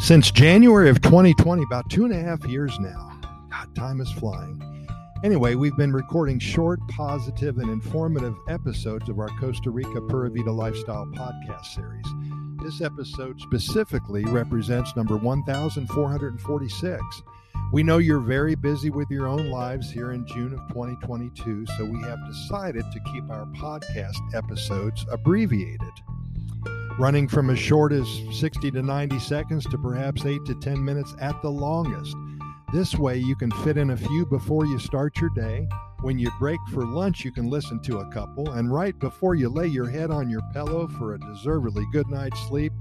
Since January of 2020, about two and a half years now. God, time is flying. Anyway, we've been recording short, positive, and informative episodes of our Costa Rica Pura Vida Lifestyle podcast series. This episode specifically represents number 1446. We know you're very busy with your own lives here in June of 2022, so we have decided to keep our podcast episodes abbreviated running from as short as 60 to 90 seconds to perhaps 8 to 10 minutes at the longest. This way, you can fit in a few before you start your day. When you break for lunch, you can listen to a couple. And right before you lay your head on your pillow for a deservedly good night's sleep,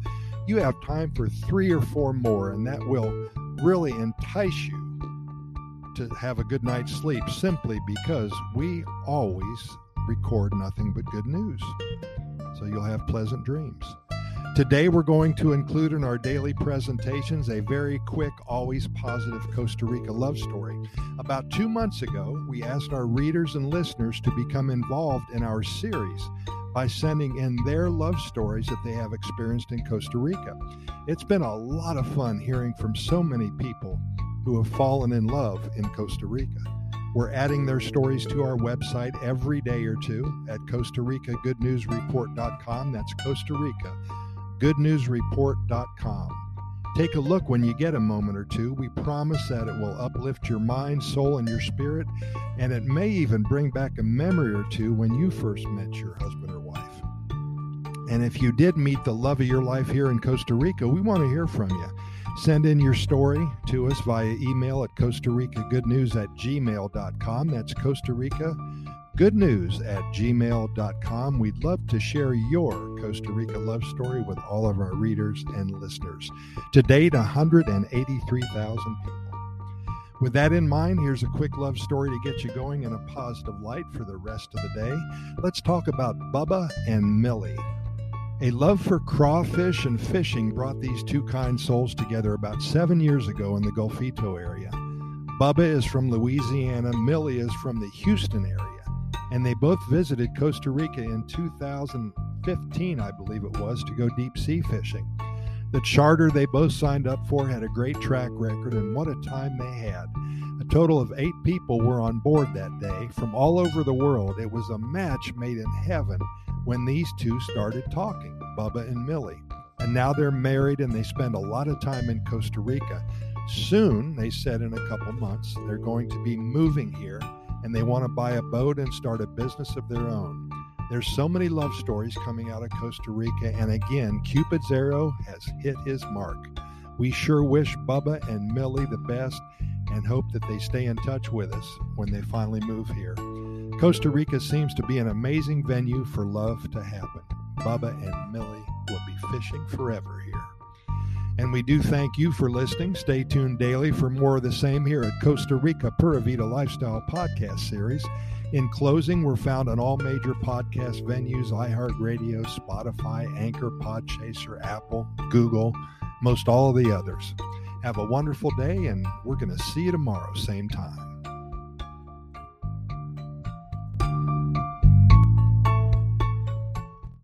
you have time for three or four more, and that will really entice you to have a good night's sleep simply because we always record nothing but good news. So you'll have pleasant dreams. Today, we're going to include in our daily presentations a very quick, always positive Costa Rica love story. About two months ago, we asked our readers and listeners to become involved in our series by sending in their love stories that they have experienced in Costa Rica. It's been a lot of fun hearing from so many people who have fallen in love in Costa Rica. We're adding their stories to our website every day or two at Costa Rica Good News. That's Costa Rica goodnewsreport.com. Take a look when you get a moment or two. We promise that it will uplift your mind, soul, and your spirit, and it may even bring back a memory or two when you first met your husband or wife. And if you did meet the love of your life here in Costa Rica, we want to hear from you. Send in your story to us via email at Costa Rica Good News at gmail.com. That's Costa Rica good news at gmail.com. We'd love to share your Costa Rica love story with all of our readers and listeners. To date, 183,000 people. With that in mind, here's a quick love story to get you going in a positive light for the rest of the day. Let's talk about Bubba and Millie. A love for crawfish and fishing brought these two kind souls together about seven years ago in the Golfito area. Bubba is from Louisiana, Millie is from the Houston area and they both visited Costa Rica in 2015, I believe it was, to go deep sea fishing. The charter they both signed up for had a great track record, and what a time they had. A total of eight people were on board that day from all over the world. It was a match made in heaven when these two started talking, Bubba and Millie. And now they're married and they spend a lot of time in Costa Rica. Soon, they said in a couple months, they're going to be moving here and they want to buy a boat and start a business of their own. There's so many love stories coming out of Costa Rica, and again, Cupid's arrow has hit his mark. We sure wish Bubba and Millie the best and hope that they stay in touch with us when they finally move here. Costa Rica seems to be an amazing venue for love to happen. Bubba and Millie will be fishing forever. And we do thank you for listening. Stay tuned daily for more of the same here at Costa Rica Pura Vida Lifestyle Podcast Series. In closing, we're found on all major podcast venues iHeartRadio, Spotify, Anchor, Podchaser, Apple, Google, most all of the others. Have a wonderful day, and we're going to see you tomorrow, same time.